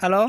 Hello?